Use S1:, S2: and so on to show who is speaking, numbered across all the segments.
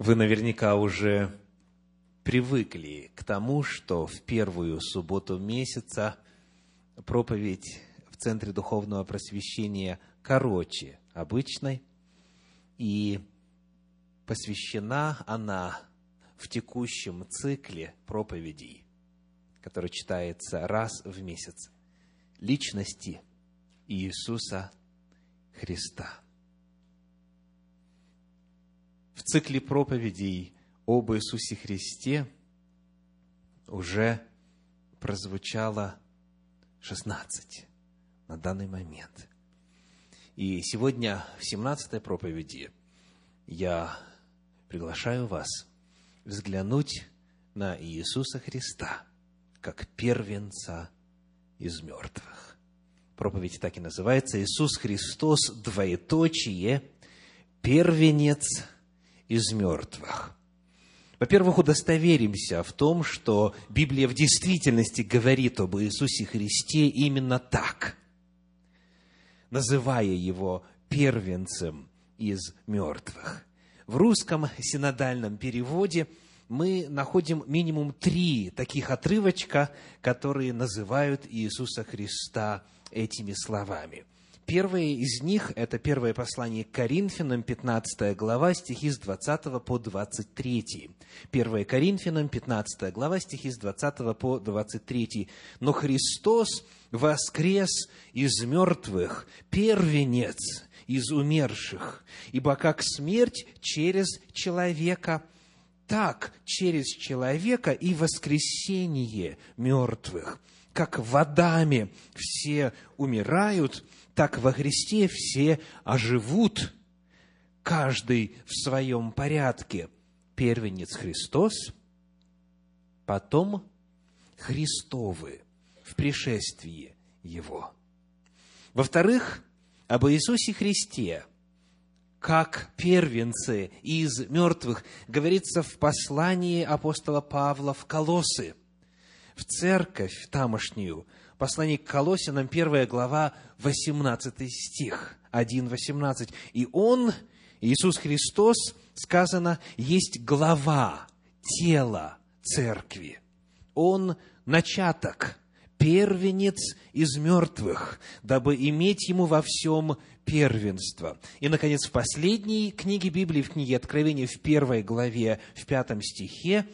S1: Вы наверняка уже привыкли к тому, что в первую субботу месяца проповедь в Центре Духовного Просвещения короче обычной, и посвящена она в текущем цикле проповедей, который читается раз в месяц, личности Иисуса Христа. В цикле проповедей об Иисусе Христе уже прозвучало 16 на данный момент. И сегодня в 17 проповеди я приглашаю вас взглянуть на Иисуса Христа как первенца из мертвых. Проповедь так и называется «Иисус Христос, двоеточие, первенец из мертвых». Во-первых, удостоверимся в том, что Библия в действительности говорит об Иисусе Христе именно так, называя Его первенцем из мертвых. В русском синодальном переводе мы находим минимум три таких отрывочка, которые называют Иисуса Христа этими словами. Первое из них – это первое послание к Коринфянам, 15 глава, стихи с 20 по 23. 1 Коринфянам, 15 глава, стихи с 20 по 23. «Но Христос воскрес из мертвых, первенец из умерших, ибо как смерть через человека, так через человека и воскресение мертвых. Как водами все умирают – так во Христе все оживут, каждый в своем порядке. Первенец Христос, потом Христовы в пришествии Его. Во-вторых, об Иисусе Христе, как первенцы из мертвых, говорится в послании апостола Павла в Колосы, в церковь тамошнюю – Послание к Колосинам, первая глава, 18 стих, 1.18. «И Он, Иисус Христос, сказано, есть глава тела церкви. Он начаток, первенец из мертвых, дабы иметь ему во всем первенство. И, наконец, в последней книге Библии, в книге Откровения, в первой главе, в пятом стихе,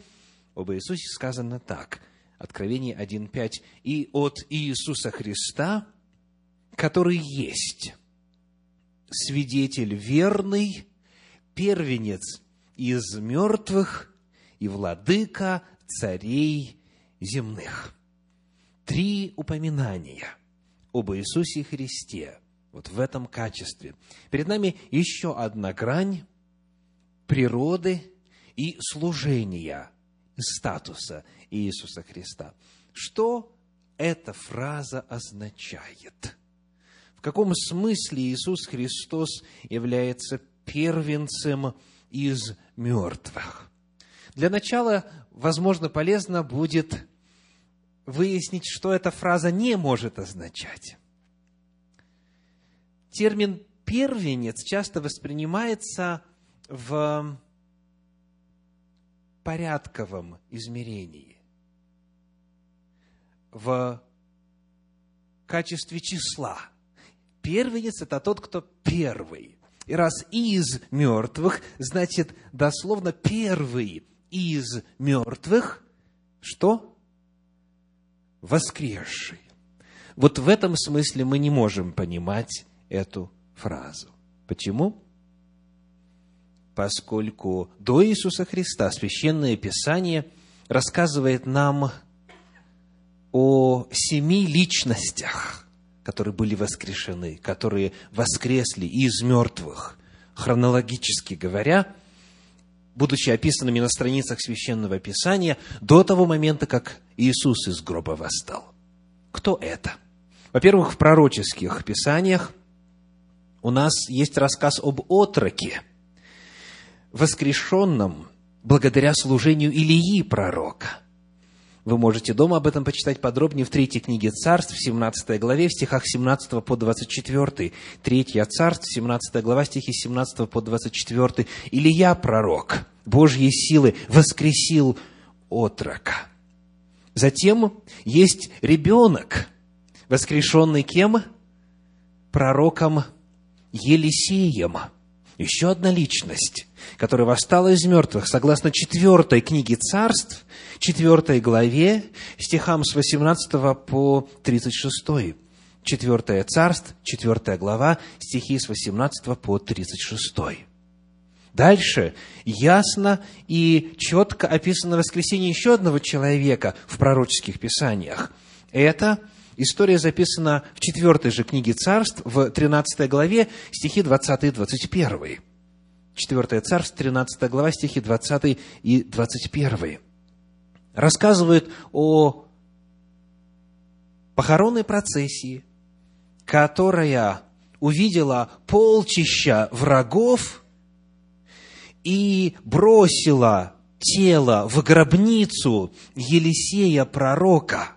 S1: об Иисусе сказано так – Откровение 1.5, и от Иисуса Христа, который есть свидетель верный, первенец из мертвых и владыка царей земных. Три упоминания об Иисусе Христе вот в этом качестве. Перед нами еще одна грань природы и служения, статуса Иисуса Христа. Что эта фраза означает? В каком смысле Иисус Христос является первенцем из мертвых? Для начала, возможно, полезно будет выяснить, что эта фраза не может означать. Термин «первенец» часто воспринимается в порядковом измерении в качестве числа. Первенец – это тот, кто первый. И раз из мертвых, значит, дословно первый из мертвых, что? Воскресший. Вот в этом смысле мы не можем понимать эту фразу. Почему? Поскольку до Иисуса Христа Священное Писание рассказывает нам о семи личностях, которые были воскрешены, которые воскресли из мертвых, хронологически говоря, будучи описанными на страницах Священного Писания до того момента, как Иисус из гроба восстал. Кто это? Во-первых, в пророческих писаниях у нас есть рассказ об отроке, воскрешенном благодаря служению Илии пророка – вы можете дома об этом почитать подробнее в третьей книге Царств, в 17 главе, в стихах 17 по 24. Третья Царств, 17 глава, стихи 17 по 24. Илья пророк Божьей силы воскресил отрока. Затем есть ребенок, воскрешенный кем? Пророком Елисеем. Еще одна личность, которая восстала из мертвых, согласно четвертой книге царств, четвертой главе, стихам с 18 по 36. Четвертое царств, четвертая глава, стихи с 18 по 36. Дальше ясно и четко описано воскресение еще одного человека в пророческих писаниях. Это история записана в четвертой же книге царств, в 13 главе, стихи 20 и 21. Четвертое царство, 13 глава, стихи 20 и 21. Рассказывает о похоронной процессии, которая увидела полчища врагов и бросила тело в гробницу Елисея пророка,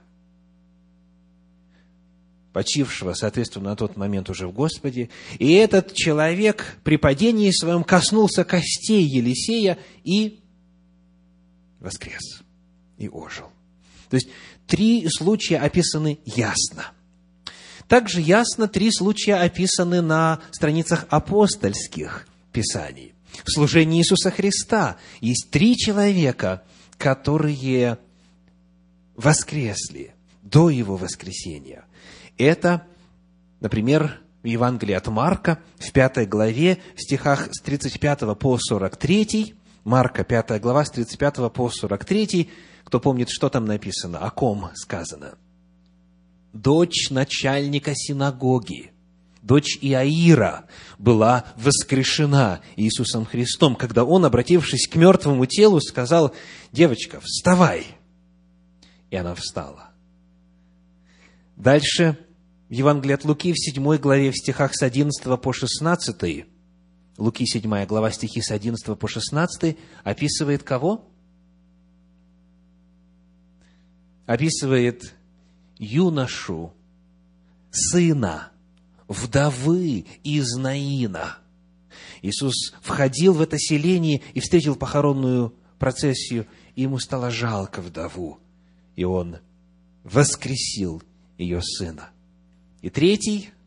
S1: почившего, соответственно, на тот момент уже в Господе. И этот человек при падении своем коснулся костей Елисея и воскрес, и ожил. То есть, три случая описаны ясно. Также ясно три случая описаны на страницах апостольских писаний. В служении Иисуса Христа есть три человека, которые воскресли до Его воскресения. Это, например, в Евангелии от Марка, в пятой главе, в стихах с 35 по 43, Марка, пятая глава, с 35 по 43, кто помнит, что там написано, о ком сказано. Дочь начальника синагоги, дочь Иаира, была воскрешена Иисусом Христом, когда он, обратившись к мертвому телу, сказал, девочка, вставай. И она встала. Дальше в Евангелии от Луки в 7 главе в стихах с 11 по 16, Луки 7 глава стихи с 11 по 16, описывает кого? Описывает юношу, сына вдовы из Наина. Иисус входил в это селение и встретил похоронную процессию, и ему стало жалко вдову, и он воскресил ее сына. И третий –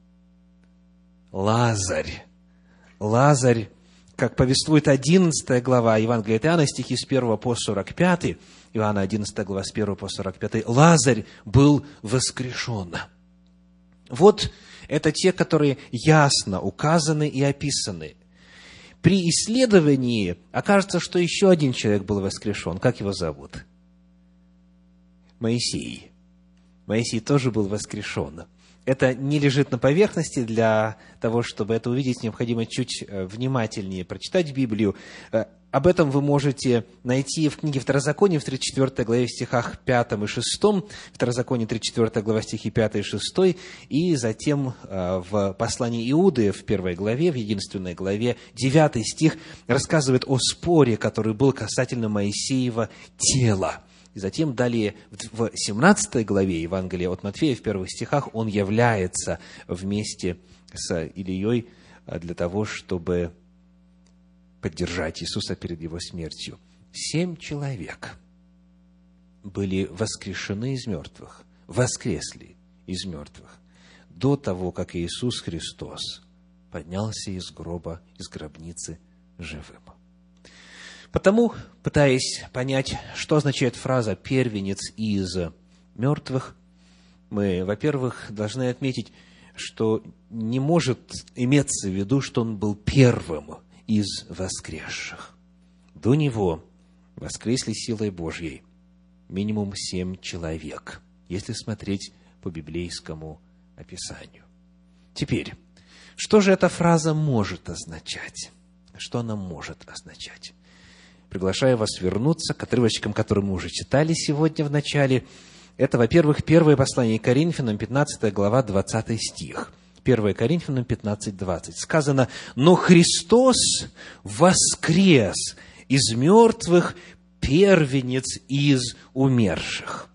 S1: Лазарь. Лазарь, как повествует 11 глава Евангелия от Иоанна, стихи с 1 по 45, Иоанна 11 глава с 1 по 45, Лазарь был воскрешен. Вот это те, которые ясно указаны и описаны. При исследовании окажется, что еще один человек был воскрешен. Как его зовут? Моисей. Моисей тоже был воскрешен. Это не лежит на поверхности. Для того, чтобы это увидеть, необходимо чуть э, внимательнее прочитать Библию. Э, об этом вы можете найти в книге Второзакония в 34 главе в стихах 5 и 6, Второзаконие 34 глава стихи 5 и 6, и затем э, в послании Иуды в первой главе, в единственной главе, 9 стих рассказывает о споре, который был касательно Моисеева тела. И затем далее в 17 главе Евангелия от Матфея, в первых стихах, он является вместе с Ильей э, для того, чтобы поддержать Иисуса перед Его смертью. Семь человек были воскрешены из мертвых, воскресли из мертвых до того, как Иисус Христос поднялся из гроба, из гробницы живым. Потому, пытаясь понять, что означает фраза «первенец из мертвых», мы, во-первых, должны отметить, что не может иметься в виду, что он был первым из воскресших. До него воскресли силой Божьей минимум семь человек, если смотреть по библейскому описанию. Теперь, что же эта фраза может означать? Что она может означать? Приглашаю вас вернуться к отрывочкам, которые мы уже читали сегодня в начале. Это, во-первых, первое послание Коринфянам, 15 глава, 20 стих – 1 Коринфянам 15, 20. Сказано, но Христос воскрес из мертвых, первенец из умерших.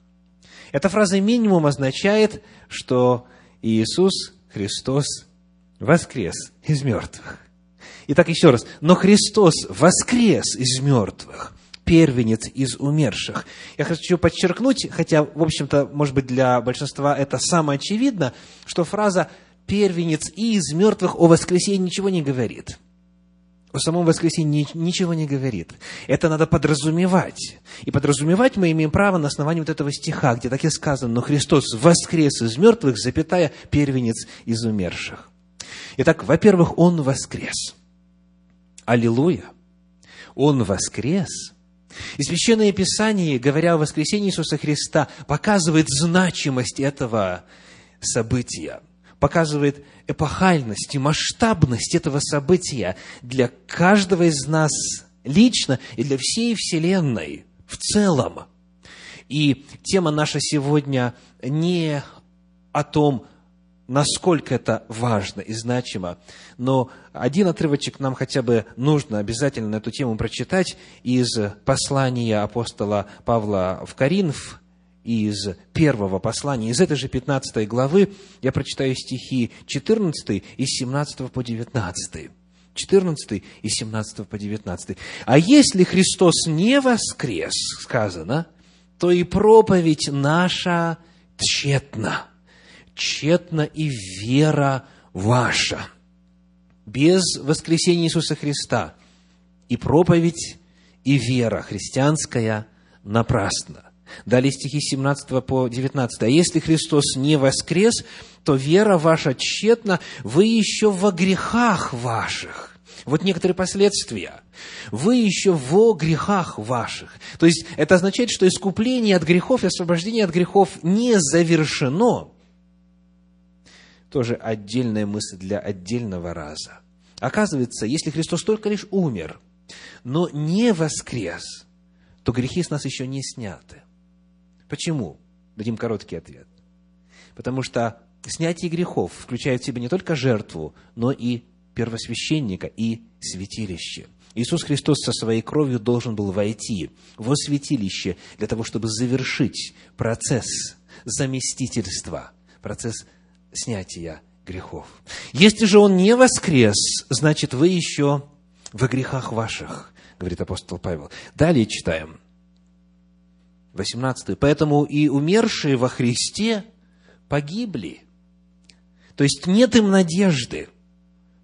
S1: Эта фраза минимум означает, что Иисус Христос воскрес из мертвых. Итак, еще раз. Но Христос воскрес из мертвых, первенец из умерших. Я хочу подчеркнуть, хотя, в общем-то, может быть, для большинства это самое очевидно, что фраза «первенец из мертвых» о воскресении ничего не говорит. О самом воскресении ничего не говорит. Это надо подразумевать. И подразумевать мы имеем право на основании вот этого стиха, где так и сказано, но Христос воскрес из мертвых, запятая первенец из умерших. Итак, во-первых, Он воскрес. Аллилуйя! Он воскрес. И Священное Писание, говоря о воскресении Иисуса Христа, показывает значимость этого события, показывает эпохальность и масштабность этого события для каждого из нас лично и для всей Вселенной в целом. И тема наша сегодня не о том, насколько это важно и значимо. Но один отрывочек нам хотя бы нужно обязательно на эту тему прочитать из послания апостола Павла в Коринф, из первого послания, из этой же 15 главы, я прочитаю стихи 14 и 17 по 19. 14 и 17 по 19. «А если Христос не воскрес, сказано, то и проповедь наша тщетна» тщетна и вера ваша. Без воскресения Иисуса Христа и проповедь, и вера христианская напрасна. Далее стихи 17 по 19. «А если Христос не воскрес, то вера ваша тщетна, вы еще во грехах ваших». Вот некоторые последствия. Вы еще во грехах ваших. То есть, это означает, что искупление от грехов и освобождение от грехов не завершено тоже отдельная мысль для отдельного раза. Оказывается, если Христос только лишь умер, но не воскрес, то грехи с нас еще не сняты. Почему? Дадим короткий ответ. Потому что снятие грехов включает в себя не только жертву, но и первосвященника и святилище. Иисус Христос со своей кровью должен был войти во святилище для того, чтобы завершить процесс заместительства, процесс снятия грехов. Если же Он не воскрес, значит, вы еще во грехах ваших, говорит апостол Павел. Далее читаем. 18. Поэтому и умершие во Христе погибли. То есть нет им надежды,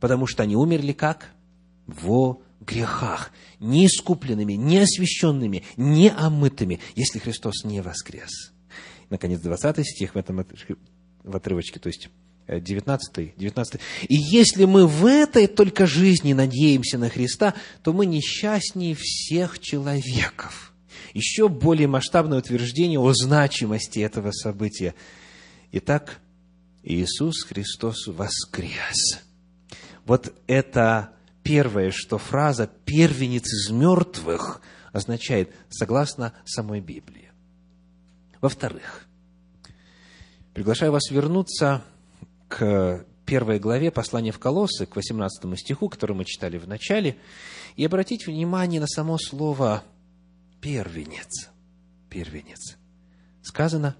S1: потому что они умерли как? Во грехах, не искупленными, не освященными, не омытыми, если Христос не воскрес. Наконец, 20 стих в этом в отрывочке, то есть 19, э, 19. «И если мы в этой только жизни надеемся на Христа, то мы несчастнее всех человеков». Еще более масштабное утверждение о значимости этого события. Итак, Иисус Христос воскрес. Вот это первое, что фраза «первенец из мертвых» означает, согласно самой Библии. Во-вторых, Приглашаю вас вернуться к первой главе послания в Колоссы, к 18 стиху, который мы читали в начале, и обратить внимание на само слово «первенец». Первенец. Сказано,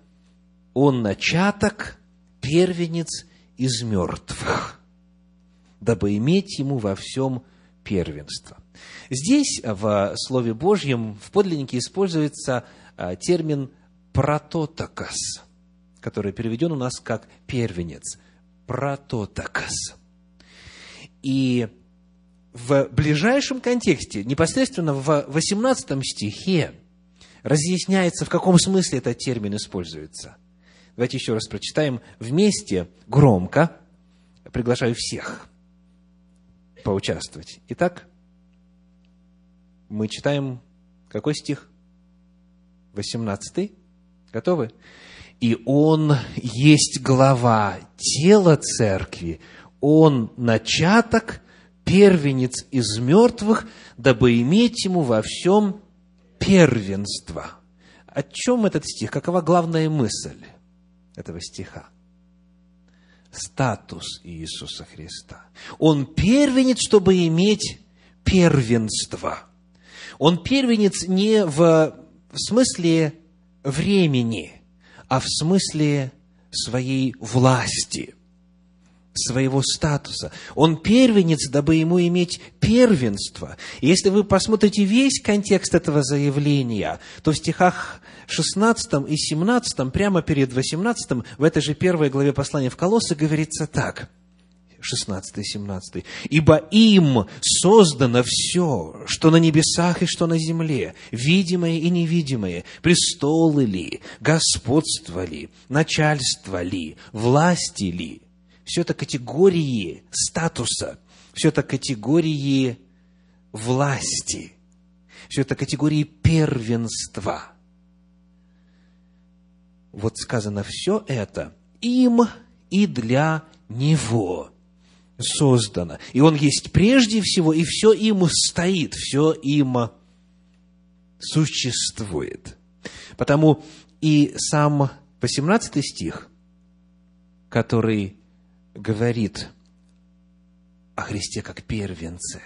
S1: «Он начаток, первенец из мертвых, дабы иметь ему во всем первенство». Здесь в Слове Божьем в подлиннике используется а, термин «прототокос», который переведен у нас как первенец, прототокос. И в ближайшем контексте, непосредственно в 18 стихе, разъясняется, в каком смысле этот термин используется. Давайте еще раз прочитаем вместе, громко. Приглашаю всех поучаствовать. Итак, мы читаем какой стих? 18. Готовы? И Он есть глава тела церкви, Он начаток, первенец из мертвых, дабы иметь Ему во всем первенство. О чем этот стих? Какова главная мысль этого стиха? Статус Иисуса Христа. Он первенец, чтобы иметь первенство. Он первенец не в, в смысле времени – а в смысле своей власти. своего статуса. Он первенец, дабы ему иметь первенство. И если вы посмотрите весь контекст этого заявления, то в стихах 16 и 17, прямо перед 18, в этой же первой главе послания в Колоссы говорится так – 16 и 17. «Ибо им создано все, что на небесах и что на земле, видимое и невидимое, престолы ли, господство ли, начальство ли, власти ли». Все это категории статуса, все это категории власти, все это категории первенства. Вот сказано все это им и для него создано. И Он есть прежде всего, и все им стоит, все им существует. Потому и сам 18 стих, который говорит о Христе как первенце,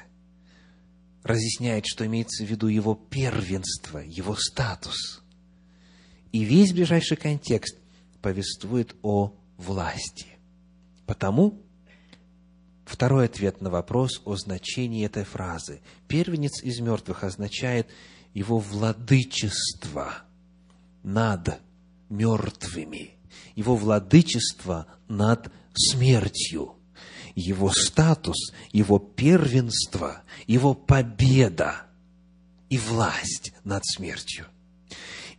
S1: разъясняет, что имеется в виду его первенство, его статус. И весь ближайший контекст повествует о власти. Потому Второй ответ на вопрос о значении этой фразы. Первенец из мертвых означает его владычество над мертвыми, его владычество над смертью, его статус, его первенство, его победа и власть над смертью.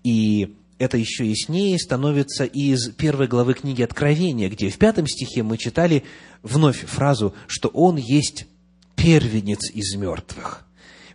S1: И это еще яснее становится из первой главы книги Откровения, где в пятом стихе мы читали вновь фразу, что Он есть первенец из мертвых.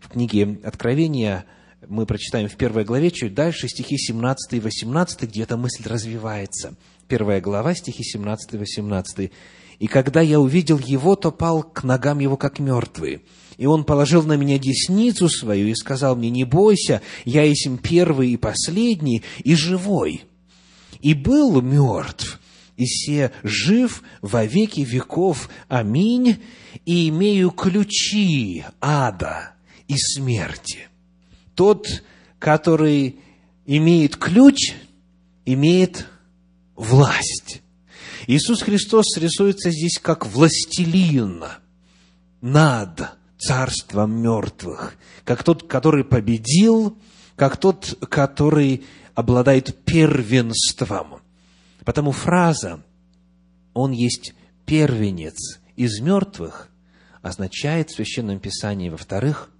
S1: В книге Откровения мы прочитаем в первой главе, чуть дальше, стихи 17 и 18, где эта мысль развивается. Первая глава, стихи 17 и 18. «И когда я увидел его, то пал к ногам его, как мертвый. И он положил на меня десницу свою и сказал мне, не бойся, я есть первый и последний, и живой. И был мертв, и се жив во веки веков. Аминь. И имею ключи ада и смерти. Тот, который имеет ключ, имеет власть. Иисус Христос рисуется здесь как властелин над царством мертвых, как тот, который победил, как тот, который обладает первенством. Потому фраза «Он есть первенец из мертвых» означает в Священном Писании, во-вторых,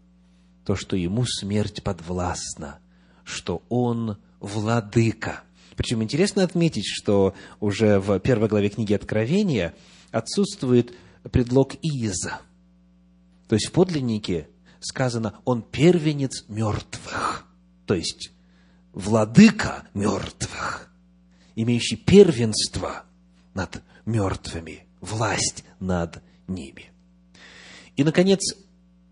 S1: то, что ему смерть подвластна, что он владыка. Причем интересно отметить, что уже в первой главе книги Откровения отсутствует предлог «из», то есть в подлиннике сказано, он первенец мертвых, то есть владыка мертвых, имеющий первенство над мертвыми, власть над ними. И, наконец,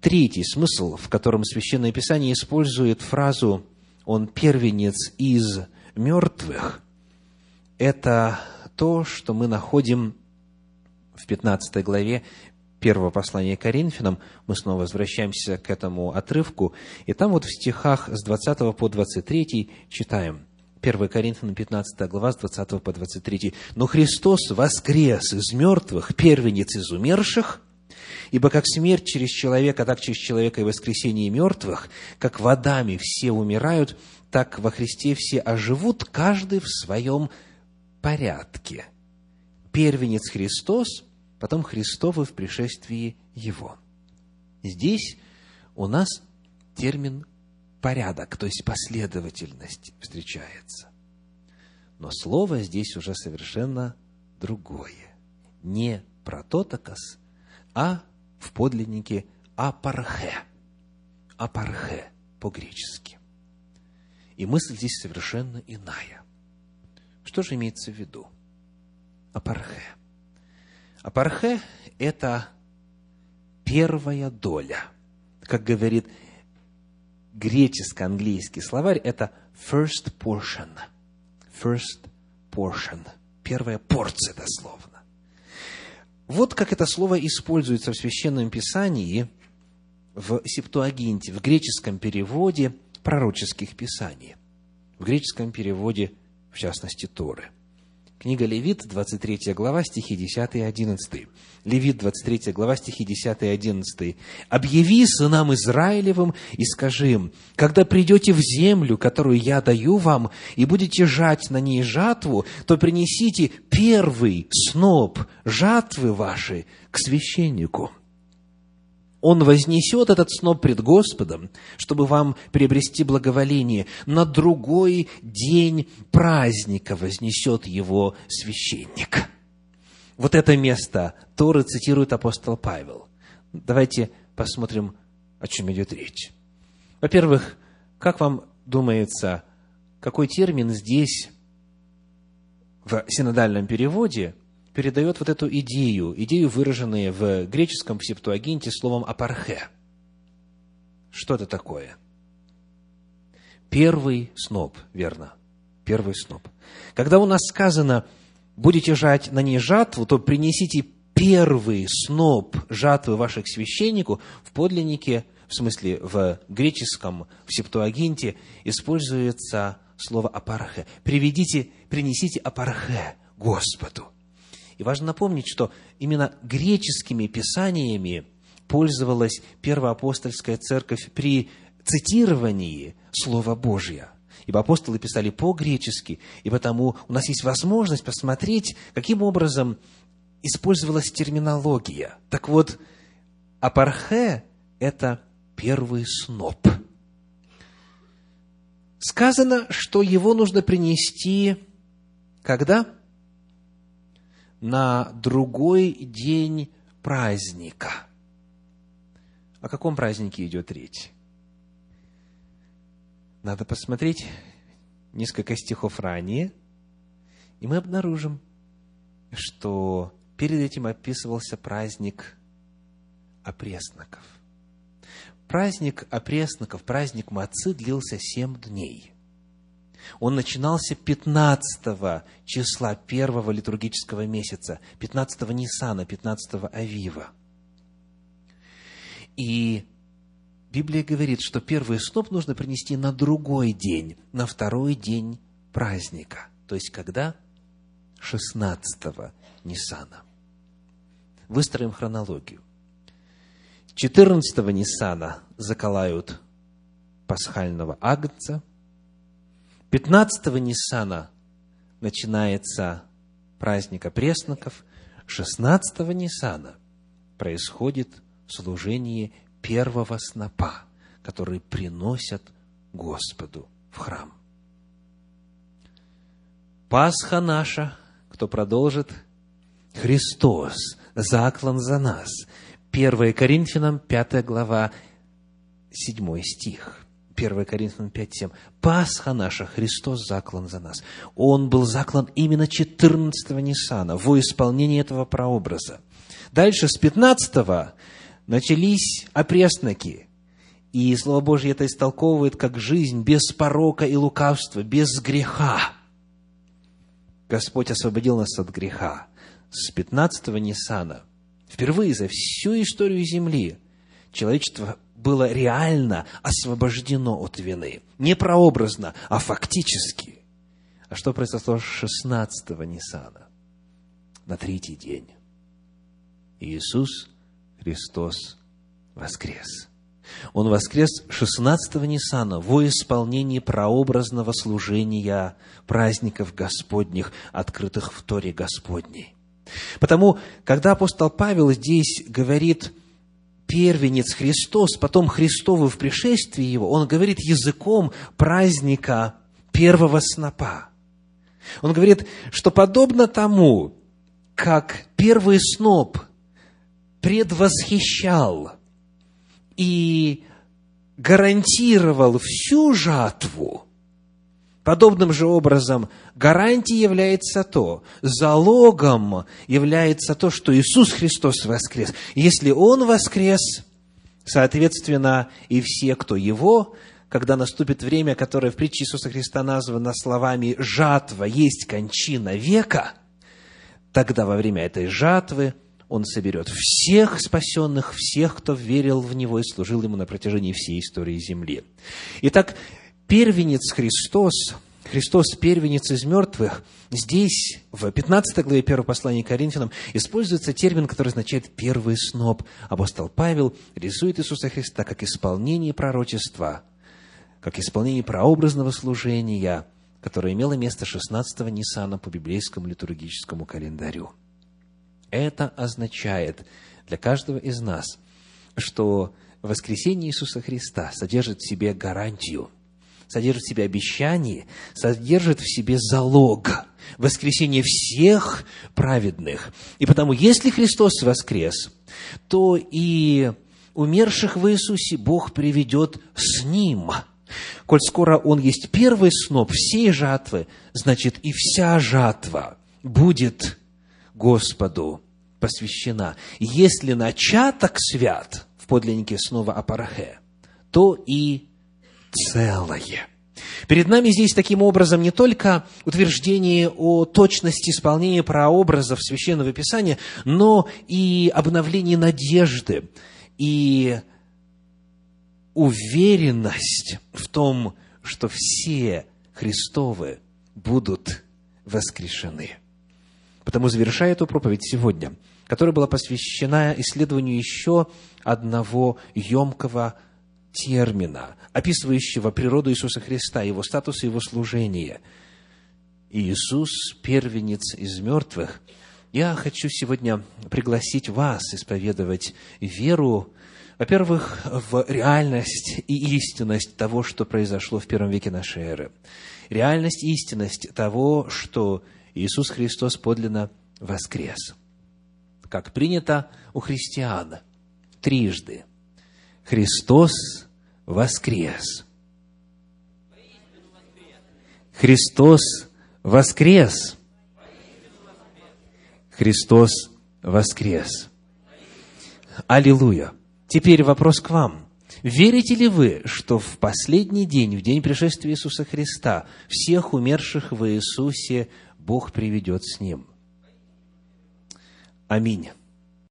S1: третий смысл, в котором Священное Писание использует фразу «он первенец из мертвых», это то, что мы находим в 15 главе первого послания Коринфянам, мы снова возвращаемся к этому отрывку, и там вот в стихах с 20 по 23 читаем. 1 Коринфянам 15 глава с 20 по 23. «Но Христос воскрес из мертвых, первенец из умерших, Ибо как смерть через человека, так через человека и воскресение мертвых, как водами все умирают, так во Христе все оживут, каждый в своем порядке. Первенец Христос, потом Христовы в пришествии Его. Здесь у нас термин порядок, то есть последовательность встречается. Но слово здесь уже совершенно другое. Не прототокос, а в подлиннике апархе. Апархе по-гречески. И мысль здесь совершенно иная. Что же имеется в виду? Апархе – Апархе – это первая доля. Как говорит греческо-английский словарь, это first portion. First portion. Первая порция, дословно. Вот как это слово используется в Священном Писании, в Септуагинте, в греческом переводе пророческих писаний. В греческом переводе, в частности, Торы – Книга Левит, 23 глава, стихи 10 и 11. Левит, 23 глава, стихи 10 и 11. «Объяви сынам Израилевым и скажи им, когда придете в землю, которую я даю вам, и будете жать на ней жатву, то принесите первый сноп жатвы вашей к священнику» он вознесет этот сноп пред Господом, чтобы вам приобрести благоволение. На другой день праздника вознесет его священник. Вот это место Торы цитирует апостол Павел. Давайте посмотрим, о чем идет речь. Во-первых, как вам думается, какой термин здесь в синодальном переводе передает вот эту идею, идею, выраженную в греческом септуагинте словом «апархе». Что это такое? Первый сноп, верно, первый сноп. Когда у нас сказано «будете жать на ней жатву», то принесите первый сноп жатвы ваших священнику в подлиннике, в смысле в греческом, в септуагинте, используется слово «апархе». Приведите, принесите апархе Господу. И важно напомнить, что именно греческими писаниями пользовалась первоапостольская церковь при цитировании Слова Божия. Ибо апостолы писали по-гречески, и потому у нас есть возможность посмотреть, каким образом использовалась терминология. Так вот, апархе – это первый сноп. Сказано, что его нужно принести когда? На другой день праздника. О каком празднике идет речь? Надо посмотреть несколько стихов ранее, и мы обнаружим, что перед этим описывался праздник опресноков. Праздник опресноков, праздник Мацы длился семь дней. Он начинался 15 числа первого литургического месяца, 15 Нисана, 15 Авива. И Библия говорит, что первый сноп нужно принести на другой день, на второй день праздника. То есть когда? 16 Нисана. Выстроим хронологию. 14 Нисана заколают пасхального агнца – 15-го Ниссана начинается праздник опресноков, 16-го Ниссана происходит служение первого снопа, который приносят Господу в храм. Пасха наша, кто продолжит, Христос, заклан за нас. 1 Коринфянам, 5 глава, 7 стих. 1 Коринфянам 5.7. Пасха наша, Христос заклан за нас. Он был заклан именно 14-го Ниссана, во исполнении этого прообраза. Дальше, с 15-го, начались опресноки. И Слово Божье это истолковывает как жизнь без порока и лукавства, без греха. Господь освободил нас от греха. С 15-го Ниссана, впервые за всю историю Земли, человечество было реально освобождено от вины. Не прообразно, а фактически. А что произошло 16-го Ниссана? На третий день. Иисус Христос воскрес. Он воскрес 16-го Ниссана во исполнении прообразного служения праздников Господних, открытых в Торе Господней. Потому, когда апостол Павел здесь говорит первенец Христос, потом Христовы в пришествии Его, он говорит языком праздника первого снопа. Он говорит, что подобно тому, как первый сноп предвосхищал и гарантировал всю жатву, Подобным же образом гарантией является то, залогом является то, что Иисус Христос воскрес. Если Он воскрес, соответственно, и все, кто Его, когда наступит время, которое в притче Иисуса Христа названо словами «жатва есть кончина века», тогда во время этой жатвы Он соберет всех спасенных, всех, кто верил в Него и служил Ему на протяжении всей истории земли. Итак, первенец Христос, Христос первенец из мертвых, здесь, в 15 главе 1 послания к Коринфянам, используется термин, который означает «первый сноп». Апостол Павел рисует Иисуса Христа как исполнение пророчества, как исполнение прообразного служения, которое имело место 16-го Ниссана по библейскому литургическому календарю. Это означает для каждого из нас, что воскресение Иисуса Христа содержит в себе гарантию – содержит в себе обещание, содержит в себе залог воскресения всех праведных. И потому, если Христос воскрес, то и умерших в Иисусе Бог приведет с Ним. Коль скоро Он есть первый сноп всей жатвы, значит и вся жатва будет Господу посвящена. Если начаток свят в подлиннике снова апарахе, то и целое. Перед нами здесь таким образом не только утверждение о точности исполнения прообразов Священного Писания, но и обновление надежды и уверенность в том, что все Христовы будут воскрешены. Потому завершая эту проповедь сегодня, которая была посвящена исследованию еще одного емкого термина, описывающего природу Иисуса Христа, его статус и его служение. Иисус – первенец из мертвых. Я хочу сегодня пригласить вас исповедовать веру, во-первых, в реальность и истинность того, что произошло в первом веке нашей эры. Реальность и истинность того, что Иисус Христос подлинно воскрес. Как принято у христиан, трижды – Христос воскрес. Христос воскрес. Христос воскрес. Аллилуйя. Теперь вопрос к вам. Верите ли вы, что в последний день, в день пришествия Иисуса Христа, всех умерших в Иисусе Бог приведет с Ним? Аминь.